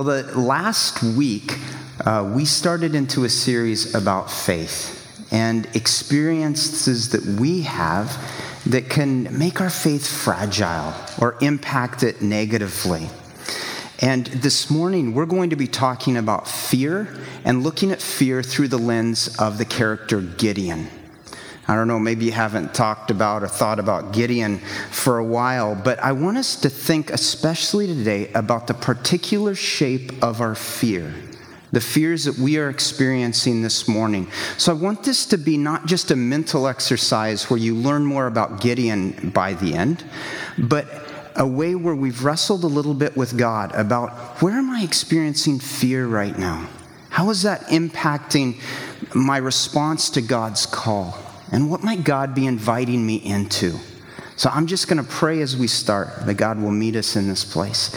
Well, the last week, uh, we started into a series about faith and experiences that we have that can make our faith fragile or impact it negatively. And this morning, we're going to be talking about fear and looking at fear through the lens of the character Gideon. I don't know, maybe you haven't talked about or thought about Gideon for a while, but I want us to think, especially today, about the particular shape of our fear the fears that we are experiencing this morning. So I want this to be not just a mental exercise where you learn more about Gideon by the end, but a way where we've wrestled a little bit with God about where am I experiencing fear right now? How is that impacting my response to God's call? And what might God be inviting me into? So I'm just going to pray as we start that God will meet us in this place.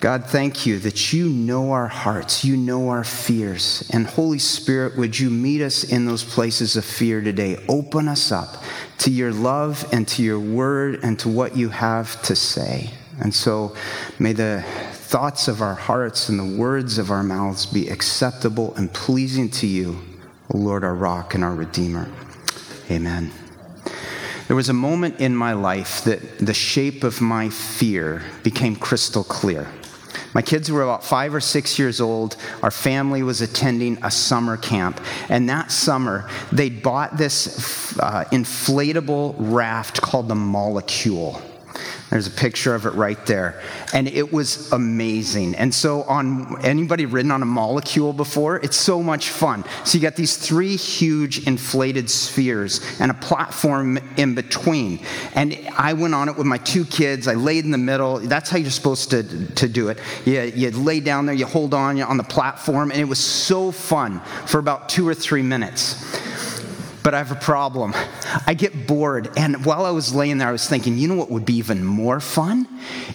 God, thank you that you know our hearts, you know our fears. And Holy Spirit, would you meet us in those places of fear today? Open us up to your love and to your word and to what you have to say. And so may the thoughts of our hearts and the words of our mouths be acceptable and pleasing to you, O Lord, our rock and our redeemer. Amen. There was a moment in my life that the shape of my fear became crystal clear. My kids were about five or six years old. Our family was attending a summer camp. And that summer, they bought this uh, inflatable raft called the Molekule. There's a picture of it right there. And it was amazing. And so on anybody ridden on a molecule before? It's so much fun. So you got these three huge inflated spheres and a platform in between. And I went on it with my two kids. I laid in the middle. That's how you're supposed to, to do it. You, you lay down there, you hold on you on the platform, and it was so fun for about two or three minutes but I have a problem. I get bored. And while I was laying there, I was thinking, you know what would be even more fun?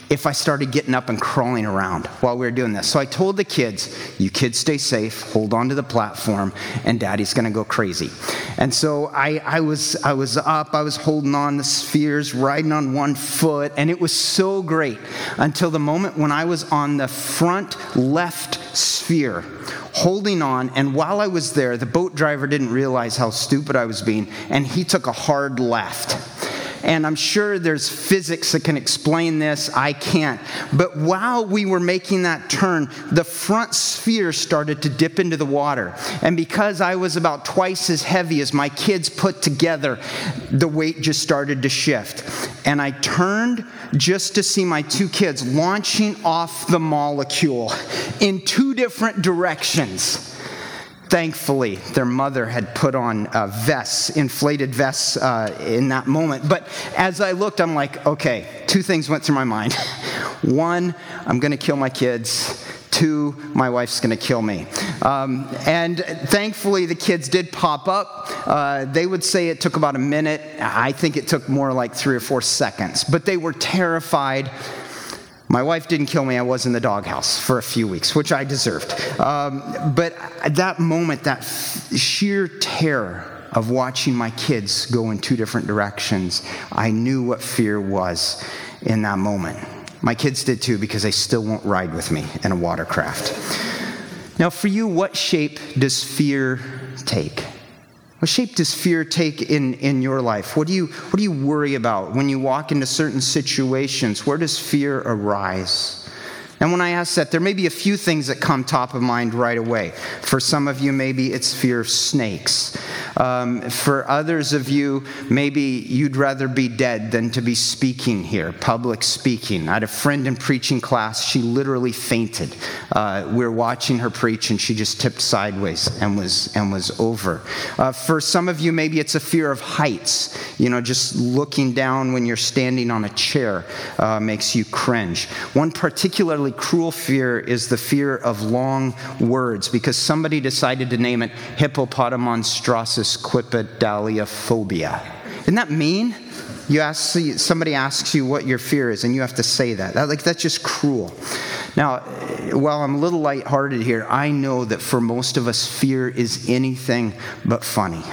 If I started getting up and crawling around while we were doing this. So I told the kids, you kids stay safe, hold on to the platform, and daddy's gonna go crazy. And so I, I, was, I was up, I was holding on the spheres, riding on one foot, and it was so great until the moment when I was on the front left sphere holding on. And while I was there, the boat driver didn't realize how stupid I was being, and he took a hard left. And I'm sure there's physics that can explain this. I can't. But while we were making that turn, the front sphere started to dip into the water. And because I was about twice as heavy as my kids put together, the weight just started to shift. And I turned just to see my two kids launching off the molecule in two different directions. Thankfully, their mother had put on uh, vests, inflated vests uh, in that moment. But as I looked, I'm like, okay, two things went through my mind. One, I'm going to kill my kids. Two, my wife's going to kill me. Um, and thankfully, the kids did pop up. Uh, they would say it took about a minute. I think it took more like three or four seconds. But they were terrified my wife didn't kill me. I was in the doghouse for a few weeks, which I deserved. Um, but at that moment, that sheer terror of watching my kids go in two different directions, I knew what fear was in that moment. My kids did too because they still won't ride with me in a watercraft. Now, for you, what shape does fear take? What shape does fear take in, in your life? What do, you, what do you worry about when you walk into certain situations? Where does fear arise? And when I ask that, there may be a few things that come top of mind right away. For some of you, maybe it's fear of snakes. Um, for others of you, maybe you'd rather be dead than to be speaking here, public speaking. I had a friend in preaching class, she literally fainted. Uh, we were watching her preach and she just tipped sideways and was, and was over. Uh, for some of you, maybe it's a fear of heights. You know, just looking down when you're standing on a chair uh, makes you cringe. One particularly cruel fear is the fear of long words because somebody decided to name it hippopotamonstrossus phobia. Isn't that mean? You ask somebody asks you what your fear is, and you have to say that. that like that's just cruel. Now, while I'm a little lighthearted here, I know that for most of us, fear is anything but funny.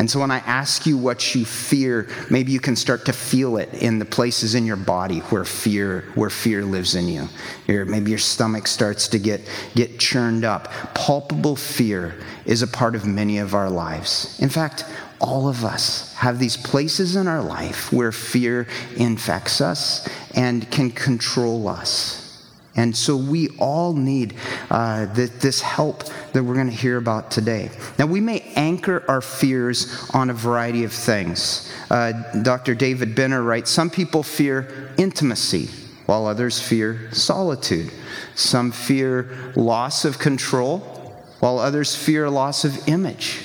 And so when I ask you what you fear, maybe you can start to feel it in the places in your body where fear, where fear lives in you. Your, maybe your stomach starts to get, get churned up. Palpable fear is a part of many of our lives. In fact, all of us have these places in our life where fear infects us and can control us. And so we all need uh, th- this help that we're going to hear about today. Now, we may anchor our fears on a variety of things. Uh, Dr. David Benner writes Some people fear intimacy, while others fear solitude. Some fear loss of control, while others fear loss of image.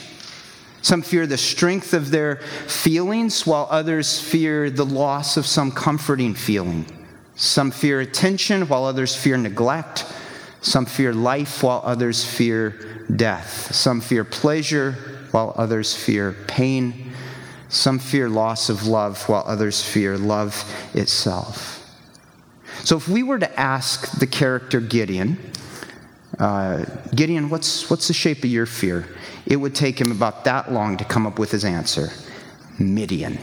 Some fear the strength of their feelings, while others fear the loss of some comforting feeling. Some fear attention, while others fear neglect. Some fear life, while others fear death. Some fear pleasure, while others fear pain. Some fear loss of love, while others fear love itself. So, if we were to ask the character Gideon, uh, Gideon, what's, what's the shape of your fear? It would take him about that long to come up with his answer Midian.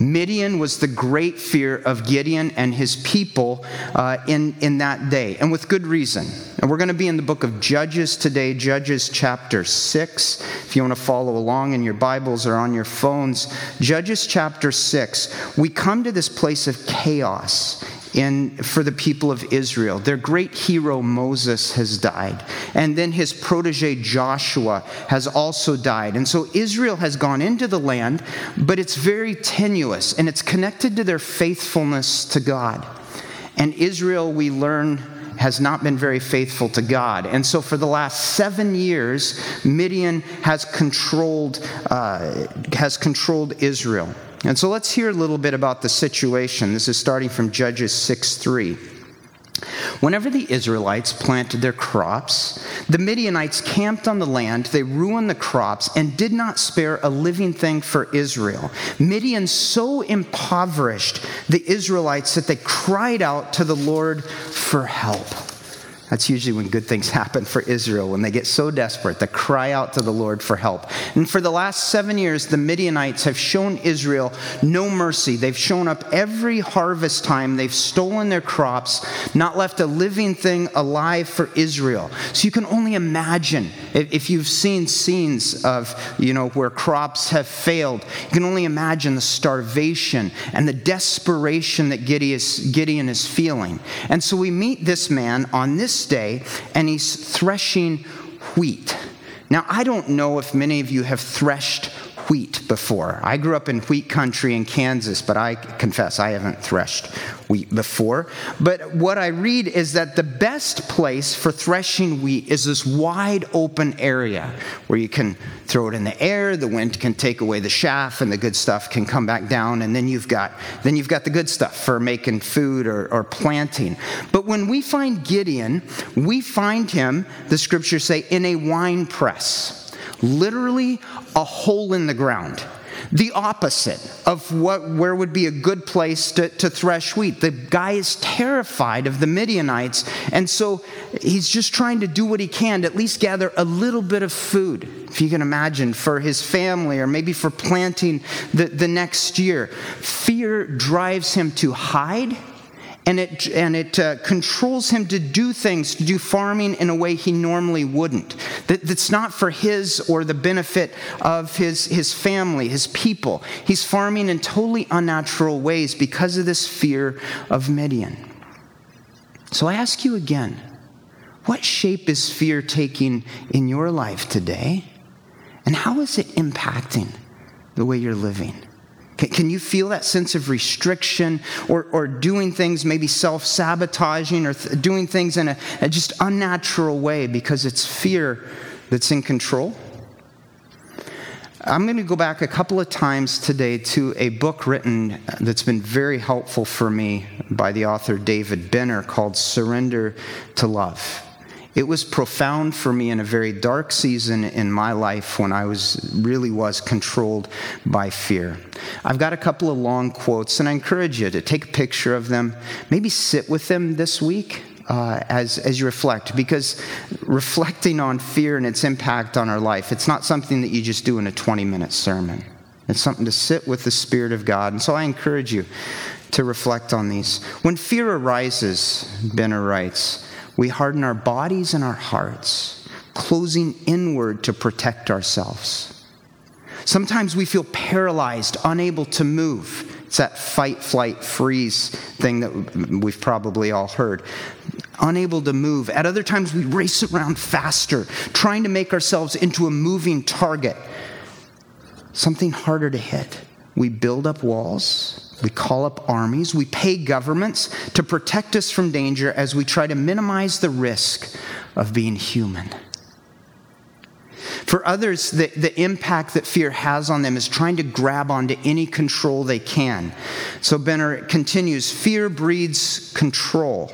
Midian was the great fear of Gideon and his people uh, in, in that day, and with good reason. And we're going to be in the book of Judges today, Judges chapter 6. If you want to follow along in your Bibles or on your phones, Judges chapter 6, we come to this place of chaos in, for the people of Israel. Their great hero Moses has died, and then his protege Joshua has also died. And so Israel has gone into the land, but it's very tenuous and it's connected to their faithfulness to God. And Israel, we learn, has not been very faithful to God. And so for the last seven years, Midian has controlled, uh, has controlled Israel. And so let's hear a little bit about the situation. This is starting from Judges 6 3. Whenever the Israelites planted their crops, the Midianites camped on the land, they ruined the crops, and did not spare a living thing for Israel. Midian so impoverished the Israelites that they cried out to the Lord for help. That's usually when good things happen for Israel, when they get so desperate, they cry out to the Lord for help. And for the last seven years, the Midianites have shown Israel no mercy. They've shown up every harvest time, they've stolen their crops, not left a living thing alive for Israel. So you can only imagine if you've seen scenes of, you know, where crops have failed, you can only imagine the starvation and the desperation that Gideon is feeling. And so we meet this man on this day and he's threshing wheat. Now, I don't know if many of you have threshed wheat before. I grew up in wheat country in Kansas, but I confess I haven't threshed wheat before. But what I read is that the best place for threshing wheat is this wide open area where you can throw it in the air, the wind can take away the chaff, and the good stuff can come back down, and then you've got then you've got the good stuff for making food or, or planting. But when we find Gideon, we find him, the scriptures say, in a wine press literally a hole in the ground. The opposite of what, where would be a good place to, to thresh wheat. The guy is terrified of the Midianites, and so he's just trying to do what he can to at least gather a little bit of food, if you can imagine, for his family or maybe for planting the, the next year. Fear drives him to hide and it, and it uh, controls him to do things, to do farming in a way he normally wouldn't. That, that's not for his or the benefit of his, his family, his people. He's farming in totally unnatural ways because of this fear of Midian. So I ask you again what shape is fear taking in your life today? And how is it impacting the way you're living? Can, can you feel that sense of restriction or, or doing things maybe self sabotaging or th- doing things in a, a just unnatural way because it's fear that's in control? I'm going to go back a couple of times today to a book written that's been very helpful for me by the author David Benner called Surrender to Love. It was profound for me in a very dark season in my life when I was really was controlled by fear. I've got a couple of long quotes and I encourage you to take a picture of them, maybe sit with them this week uh, as, as you reflect because reflecting on fear and its impact on our life, it's not something that you just do in a 20 minute sermon. It's something to sit with the Spirit of God. And so I encourage you to reflect on these. When fear arises, Benner writes, we harden our bodies and our hearts, closing inward to protect ourselves. Sometimes we feel paralyzed, unable to move. It's that fight, flight, freeze thing that we've probably all heard. Unable to move. At other times, we race around faster, trying to make ourselves into a moving target. Something harder to hit. We build up walls, we call up armies, we pay governments to protect us from danger as we try to minimize the risk of being human. For others, the, the impact that fear has on them is trying to grab onto any control they can. So Benner continues fear breeds control.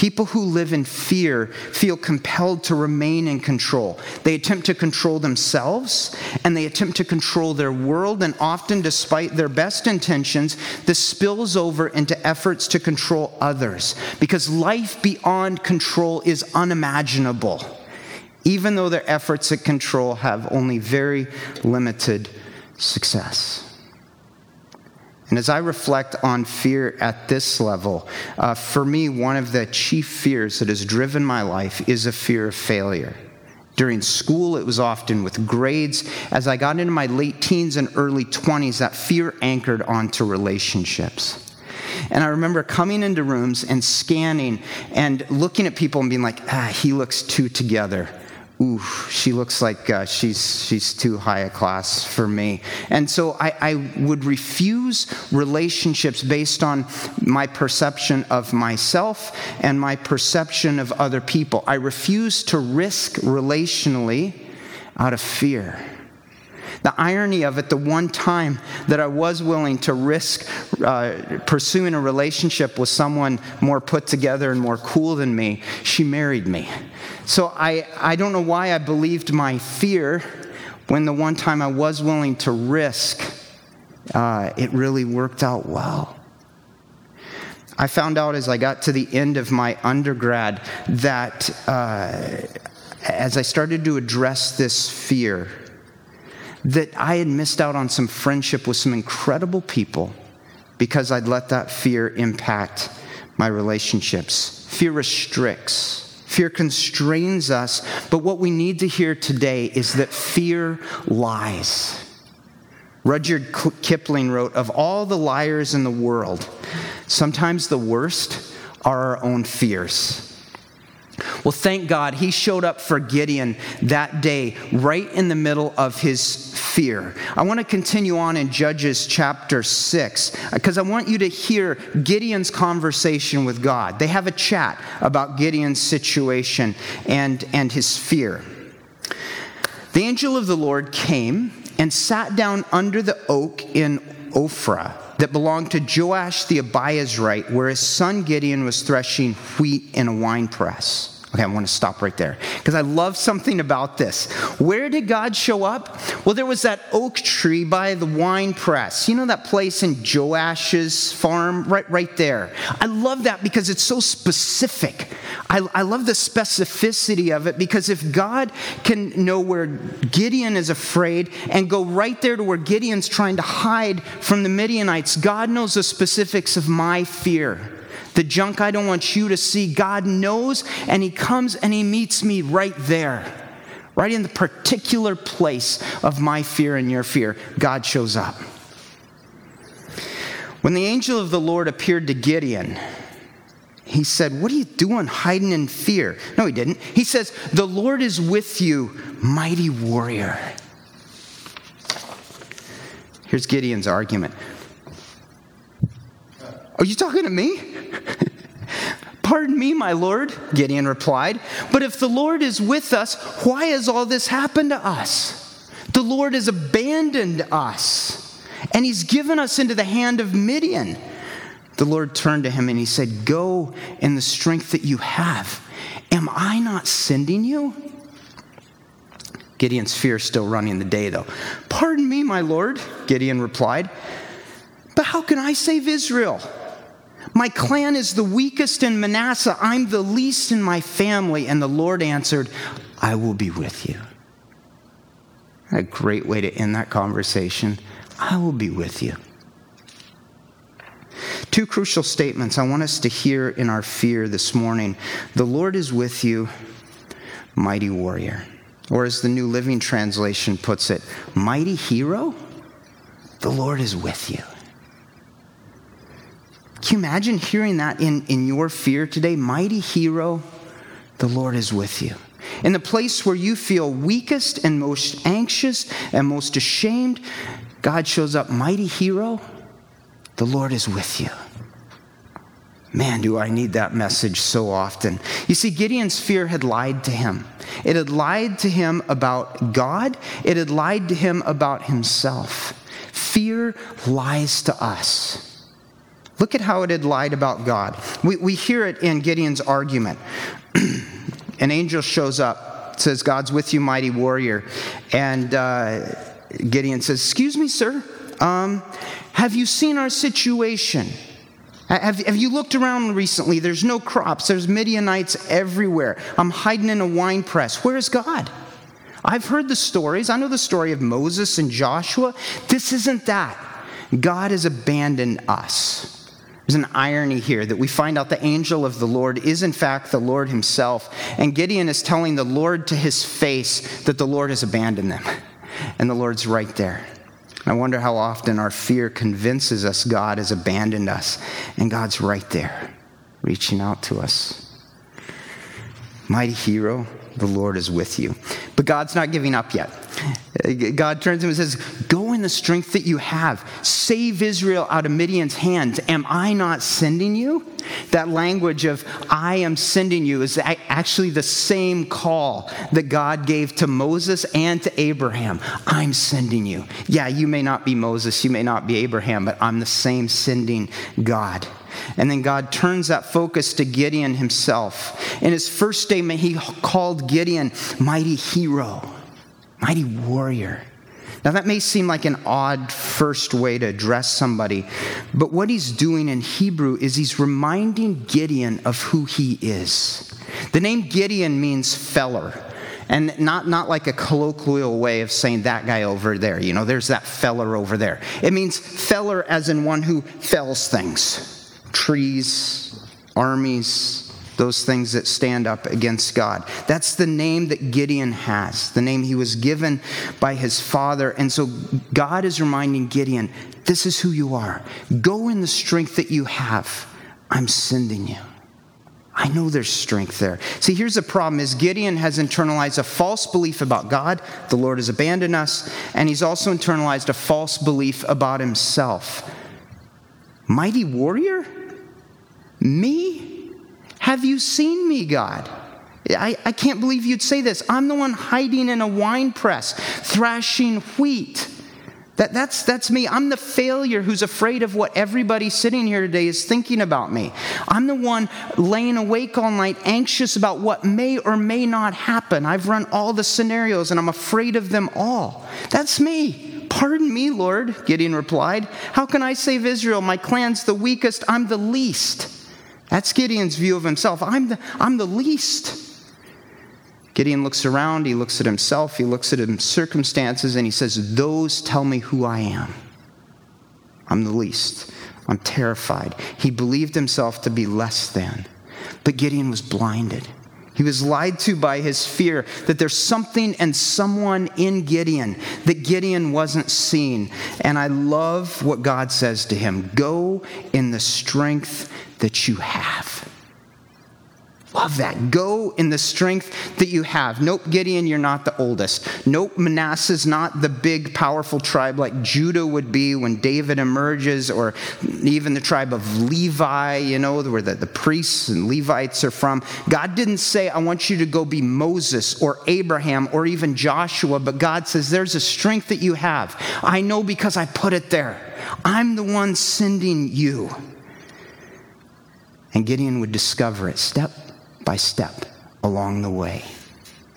People who live in fear feel compelled to remain in control. They attempt to control themselves and they attempt to control their world, and often, despite their best intentions, this spills over into efforts to control others because life beyond control is unimaginable even though their efforts at control have only very limited success. And as I reflect on fear at this level, uh, for me, one of the chief fears that has driven my life is a fear of failure. During school, it was often with grades. As I got into my late teens and early 20s, that fear anchored onto relationships. And I remember coming into rooms and scanning and looking at people and being like, ah, he looks too together ooh, she looks like uh, she's, she's too high a class for me. And so I, I would refuse relationships based on my perception of myself and my perception of other people. I refuse to risk relationally out of fear. The irony of it, the one time that I was willing to risk uh, pursuing a relationship with someone more put together and more cool than me, she married me. So I, I don't know why I believed my fear when the one time I was willing to risk, uh, it really worked out well. I found out as I got to the end of my undergrad that uh, as I started to address this fear, that I had missed out on some friendship with some incredible people because I'd let that fear impact my relationships. Fear restricts, fear constrains us, but what we need to hear today is that fear lies. Rudyard Kipling wrote Of all the liars in the world, sometimes the worst are our own fears. Well, thank God he showed up for Gideon that day, right in the middle of his fear. I want to continue on in Judges chapter 6 uh, because I want you to hear Gideon's conversation with God. They have a chat about Gideon's situation and, and his fear. The angel of the Lord came and sat down under the oak in Ophrah that belonged to Joash the Abiezrite, where his son Gideon was threshing wheat in a winepress. Okay, I want to stop right there because I love something about this. Where did God show up? Well, there was that oak tree by the wine press. You know that place in Joash's farm? Right, right there. I love that because it's so specific. I, I love the specificity of it because if God can know where Gideon is afraid and go right there to where Gideon's trying to hide from the Midianites, God knows the specifics of my fear the junk I don't want you to see. God knows, and He comes and He meets me right there, right in the particular place of my fear and your fear. God shows up. When the angel of the Lord appeared to Gideon, he said, What are you doing hiding in fear? No, he didn't. He says, The Lord is with you, mighty warrior. Here's Gideon's argument. Are you talking to me? Pardon me, my Lord, Gideon replied, but if the Lord is with us, why has all this happened to us? The Lord has abandoned us, and he's given us into the hand of Midian. The Lord turned to him and he said, Go in the strength that you have. Am I not sending you? Gideon's fear still running the day, though. Pardon me, my Lord, Gideon replied, but how can I save Israel? My clan is the weakest in Manasseh. I'm the least in my family. And the Lord answered, I will be with you. A great way to end that conversation. I will be with you. Two crucial statements I want us to hear in our fear this morning. The Lord is with you, mighty warrior. Or as the New Living Translation puts it, mighty hero, the Lord is with you. You imagine hearing that in, in your fear today? Mighty hero, the Lord is with you. In the place where you feel weakest and most anxious and most ashamed, God shows up, mighty hero, the Lord is with you. Man, do I need that message so often. You see, Gideon's fear had lied to him. It had lied to him about God, it had lied to him about himself. Fear lies to us. Look at how it had lied about God. We, we hear it in Gideon's argument. An angel shows up, says, God's with you, mighty warrior. And uh, Gideon says, Excuse me, sir, um, have you seen our situation? Have, have you looked around recently? There's no crops, there's Midianites everywhere. I'm hiding in a wine press. Where's God? I've heard the stories. I know the story of Moses and Joshua. This isn't that. God has abandoned us. There's an irony here that we find out the angel of the Lord is, in fact, the Lord himself. And Gideon is telling the Lord to his face that the Lord has abandoned them. And the Lord's right there. I wonder how often our fear convinces us God has abandoned us, and God's right there, reaching out to us. Mighty hero, the Lord is with you. But God's not giving up yet. Uh, God turns to him and says, Go in the strength that you have. Save Israel out of Midian's hands. Am I not sending you? That language of I am sending you is actually the same call that God gave to Moses and to Abraham. I'm sending you. Yeah, you may not be Moses, you may not be Abraham, but I'm the same sending God. And then God turns that focus to Gideon himself. In his first statement, he called Gideon mighty hero, mighty warrior. Now, that may seem like an odd first way to address somebody, but what he's doing in Hebrew is he's reminding Gideon of who he is. The name Gideon means feller, and not, not like a colloquial way of saying that guy over there. You know, there's that feller over there. It means feller as in one who fells things trees, armies, those things that stand up against God. That's the name that Gideon has, the name he was given by his father. And so God is reminding Gideon, this is who you are. Go in the strength that you have. I'm sending you. I know there's strength there. See, here's the problem is Gideon has internalized a false belief about God, the Lord has abandoned us, and he's also internalized a false belief about himself. Mighty warrior? Me? Have you seen me, God? I, I can't believe you'd say this. I'm the one hiding in a wine press, thrashing wheat. That, that's, that's me. I'm the failure who's afraid of what everybody sitting here today is thinking about me. I'm the one laying awake all night, anxious about what may or may not happen. I've run all the scenarios and I'm afraid of them all. That's me. Pardon me, Lord, Gideon replied. How can I save Israel? My clan's the weakest, I'm the least. That's Gideon's view of himself. I'm the, I'm the least. Gideon looks around, he looks at himself, he looks at his circumstances, and he says, Those tell me who I am. I'm the least. I'm terrified. He believed himself to be less than. But Gideon was blinded. He was lied to by his fear that there's something and someone in Gideon that Gideon wasn't seeing. And I love what God says to him go in the strength that you have. Love that. Go in the strength that you have. Nope, Gideon, you're not the oldest. Nope, Manasseh's not the big, powerful tribe like Judah would be when David emerges, or even the tribe of Levi, you know, where the, the priests and Levites are from. God didn't say, I want you to go be Moses or Abraham or even Joshua, but God says, there's a strength that you have. I know because I put it there. I'm the one sending you. And Gideon would discover it step by step along the way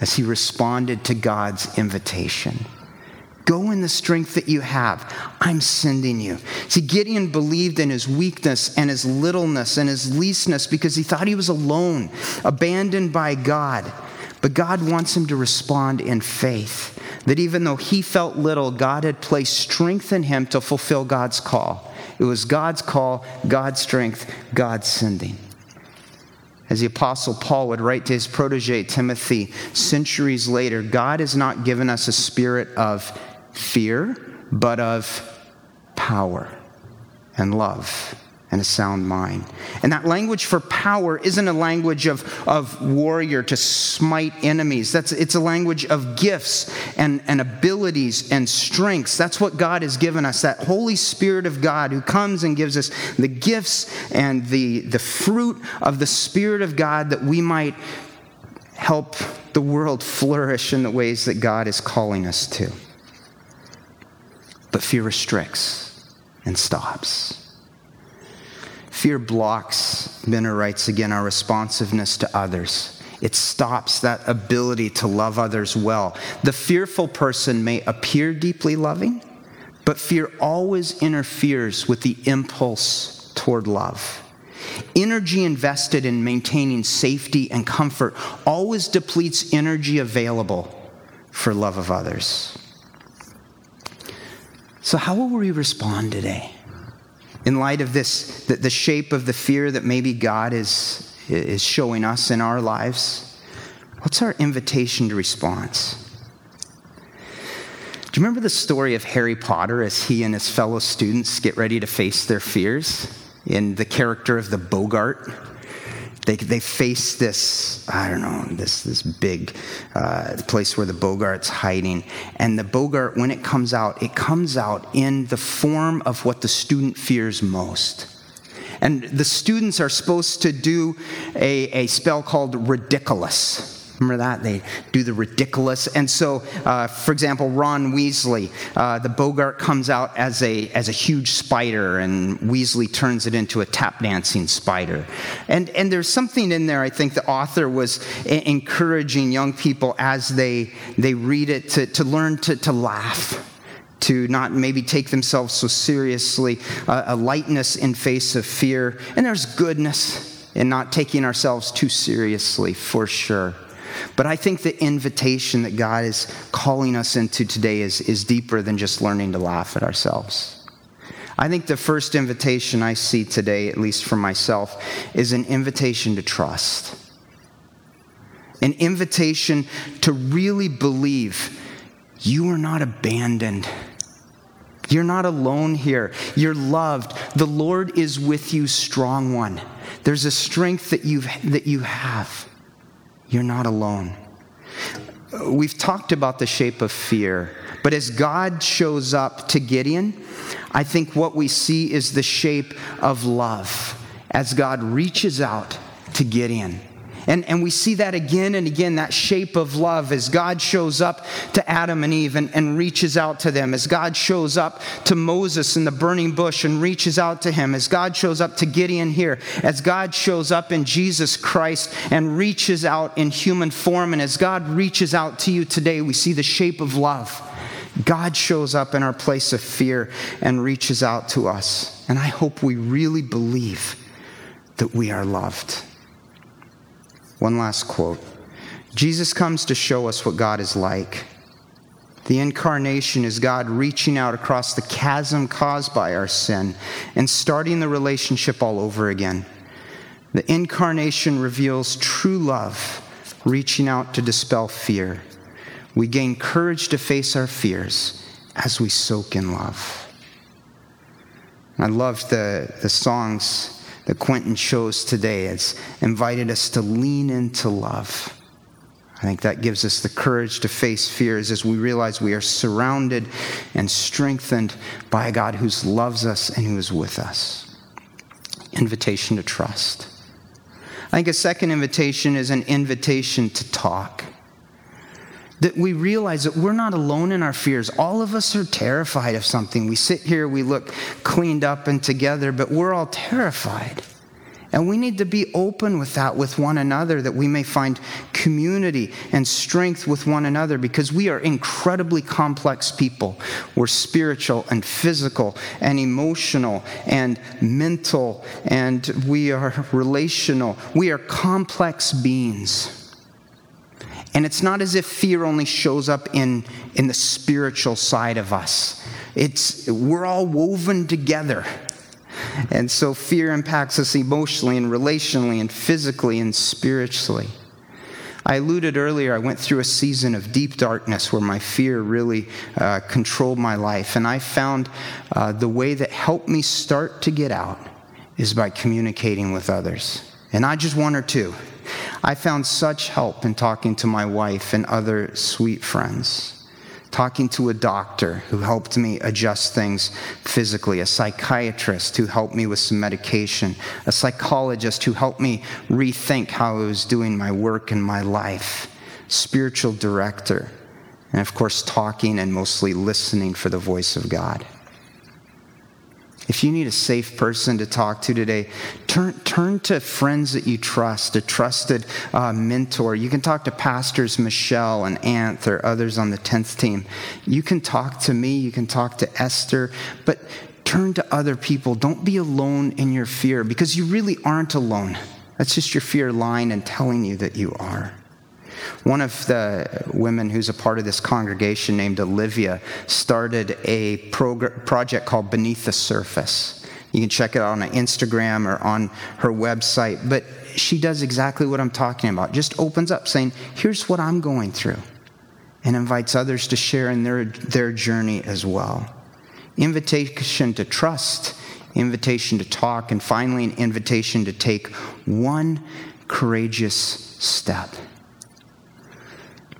as he responded to God's invitation. Go in the strength that you have. I'm sending you. See, Gideon believed in his weakness and his littleness and his leastness because he thought he was alone, abandoned by God. But God wants him to respond in faith that even though he felt little, God had placed strength in him to fulfill God's call. It was God's call, God's strength, God's sending. As the Apostle Paul would write to his protege Timothy centuries later, God has not given us a spirit of fear, but of power and love and a sound mind. And that language for power isn't a language of, of warrior to smite enemies. That's, it's a language of gifts and, and abilities and strengths. That's what God has given us, that Holy Spirit of God who comes and gives us the gifts and the, the fruit of the Spirit of God that we might help the world flourish in the ways that God is calling us to. But fear restricts and stops. Fear blocks, Benner writes again, our responsiveness to others. It stops that ability to love others well. The fearful person may appear deeply loving, but fear always interferes with the impulse toward love. Energy invested in maintaining safety and comfort always depletes energy available for love of others. So, how will we respond today? In light of this, the, the shape of the fear that maybe God is, is showing us in our lives, what's our invitation to response? Do you remember the story of Harry Potter as he and his fellow students get ready to face their fears in the character of the Boggart? They, they face this, I don't know, this, this big uh, place where the Boggart's hiding. And the Bogart, when it comes out, it comes out in the form of what the student fears most. And the students are supposed to do a, a spell called Riddikulus. Remember that? They do the Riddikulus. And so, uh, for example, Ron Weasley, uh, the Boggart comes out as a, as a huge spider, and Weasley turns it into a tap dancing spider. And, and there's something in there, I think the author was encouraging young people as they, they read it to, to learn to, to laugh to not maybe take themselves so seriously, uh, a lightness in face of fear. And there's goodness in not taking ourselves too seriously, for sure. But I think the invitation that God is calling us into today is, is deeper than just learning to laugh at ourselves. I think the first invitation I see today, at least for myself, is an invitation to trust. An invitation to really believe you are not abandoned. You're not alone here. You're loved. The Lord is with you, strong one. There's a strength that, you that you have. You're not alone. We've talked about the shape of fear, but as God shows up to Gideon, I think what we see is the shape of love as God reaches out to Gideon. And, and we see that again and again, that shape of love as God shows up to Adam and Eve and, and reaches out to them, as God shows up to Moses in the burning bush and reaches out to him, as God shows up to Gideon here, as God shows up in Jesus Christ and reaches out in human form, and as God reaches out to you today, we see the shape of love. God shows up in our place of fear and reaches out to us. And I hope we really believe that we are loved. One last quote Jesus comes to show us what God is like. The incarnation is God reaching out across the chasm caused by our sin and starting the relationship all over again. The incarnation reveals true love, reaching out to dispel fear. We gain courage to face our fears as we soak in love. I loved the, the songs that Quentin chose today. It's invited us to lean into love. I think that gives us the courage to face fears as we realize we are surrounded and strengthened by a God who loves us and who is with us. Invitation to trust. I think a second invitation is an invitation to talk that we realize that we're not alone in our fears. All of us are terrified of something. We sit here, we look cleaned up and together, but we're all terrified. And we need to be open with that with one another that we may find community and strength with one another because we are incredibly complex people. We're spiritual and physical and emotional and mental and we are relational. We are complex beings. And it's not as if fear only shows up in, in the spiritual side of us. It's, we're all woven together. And so fear impacts us emotionally and relationally and physically and spiritually. I alluded earlier, I went through a season of deep darkness where my fear really uh, controlled my life. And I found uh, the way that helped me start to get out is by communicating with others. And not just one or two. I found such help in talking to my wife and other sweet friends talking to a doctor who helped me adjust things physically, a psychiatrist who helped me with some medication, a psychologist who helped me rethink how I was doing my work and my life, spiritual director, and of course, talking and mostly listening for the voice of God. If you need a safe person to talk to today, turn, turn to friends that you trust, a trusted uh, mentor. You can talk to pastors Michelle and Anth or others on the 10th team. You can talk to me, you can talk to Esther, but turn to other people. Don't be alone in your fear because you really aren't alone. That's just your fear lying and telling you that you are. One of the women who's a part of this congregation, named Olivia, started a prog- project called Beneath the Surface. You can check it out on Instagram or on her website. But she does exactly what I'm talking about. Just opens up saying, Here's what I'm going through, and invites others to share in their, their journey as well. Invitation to trust, invitation to talk, and finally, an invitation to take one courageous step.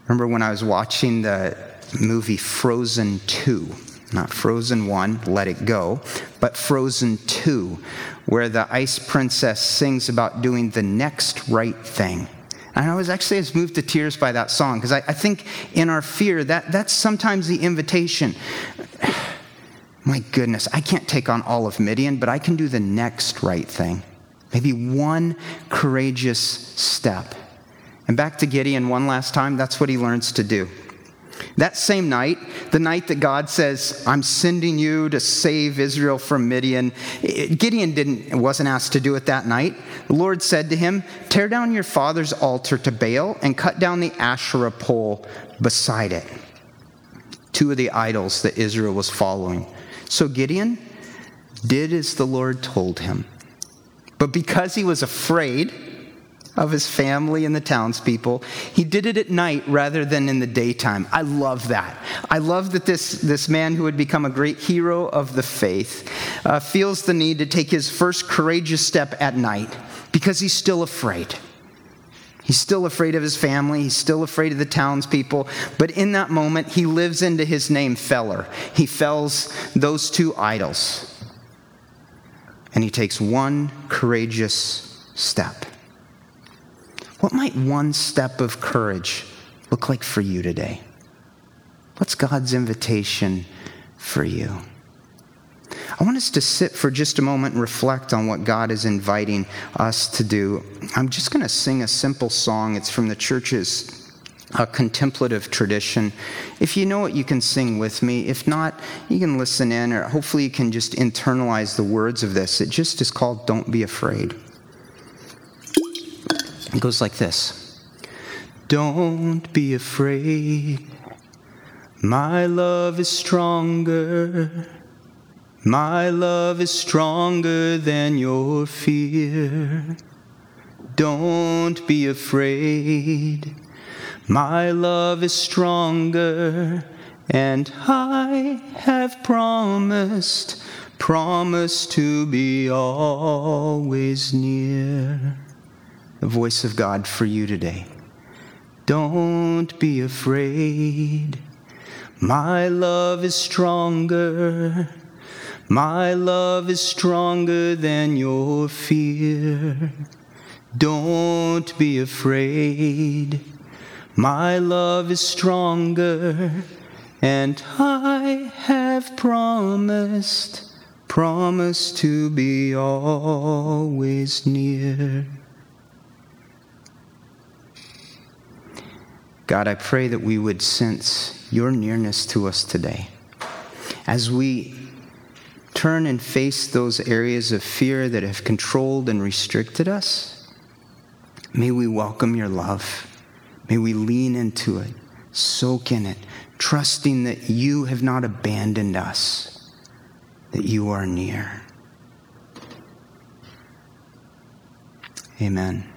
Remember when I was watching the movie Frozen 2, not Frozen 1, Let It Go, but Frozen 2, where the ice princess sings about doing the next right thing. And I was actually as moved to tears by that song because I, I, think in our fear, that, that's sometimes the invitation. My goodness, I can't take on all of Midian, but I can do the next right thing. Maybe one courageous step. And back to Gideon one last time, that's what he learns to do. That same night, the night that God says, I'm sending you to save Israel from Midian, Gideon didn't, wasn't asked to do it that night. The Lord said to him, Tear down your father's altar to Baal and cut down the Asherah pole beside it. Two of the idols that Israel was following. So Gideon did as the Lord told him. But because he was afraid, of his family and the townspeople. He did it at night rather than in the daytime. I love that. I love that this, this man who had become a great hero of the faith uh, feels the need to take his first courageous step at night because he's still afraid. He's still afraid of his family. He's still afraid of the townspeople. But in that moment, he lives into his name, Feller. He fells those two idols. And he takes one courageous step. What might one step of courage look like for you today? What's God's invitation for you? I want us to sit for just a moment and reflect on what God is inviting us to do. I'm just going to sing a simple song. It's from the church's a contemplative tradition. If you know it, you can sing with me. If not, you can listen in, or hopefully you can just internalize the words of this. It just is called Don't Be Afraid. It goes like this Don't be afraid. My love is stronger. My love is stronger than your fear. Don't be afraid. My love is stronger, and I have promised, promised to be always near the voice of God for you today. Don't be afraid. My love is stronger. My love is stronger than your fear. Don't be afraid. My love is stronger, and I have promised promise to be always near. God, I pray that we would sense your nearness to us today. As we turn and face those areas of fear that have controlled and restricted us, may we welcome your love. May we lean into it, soak in it, trusting that you have not abandoned us, that you are near. Amen.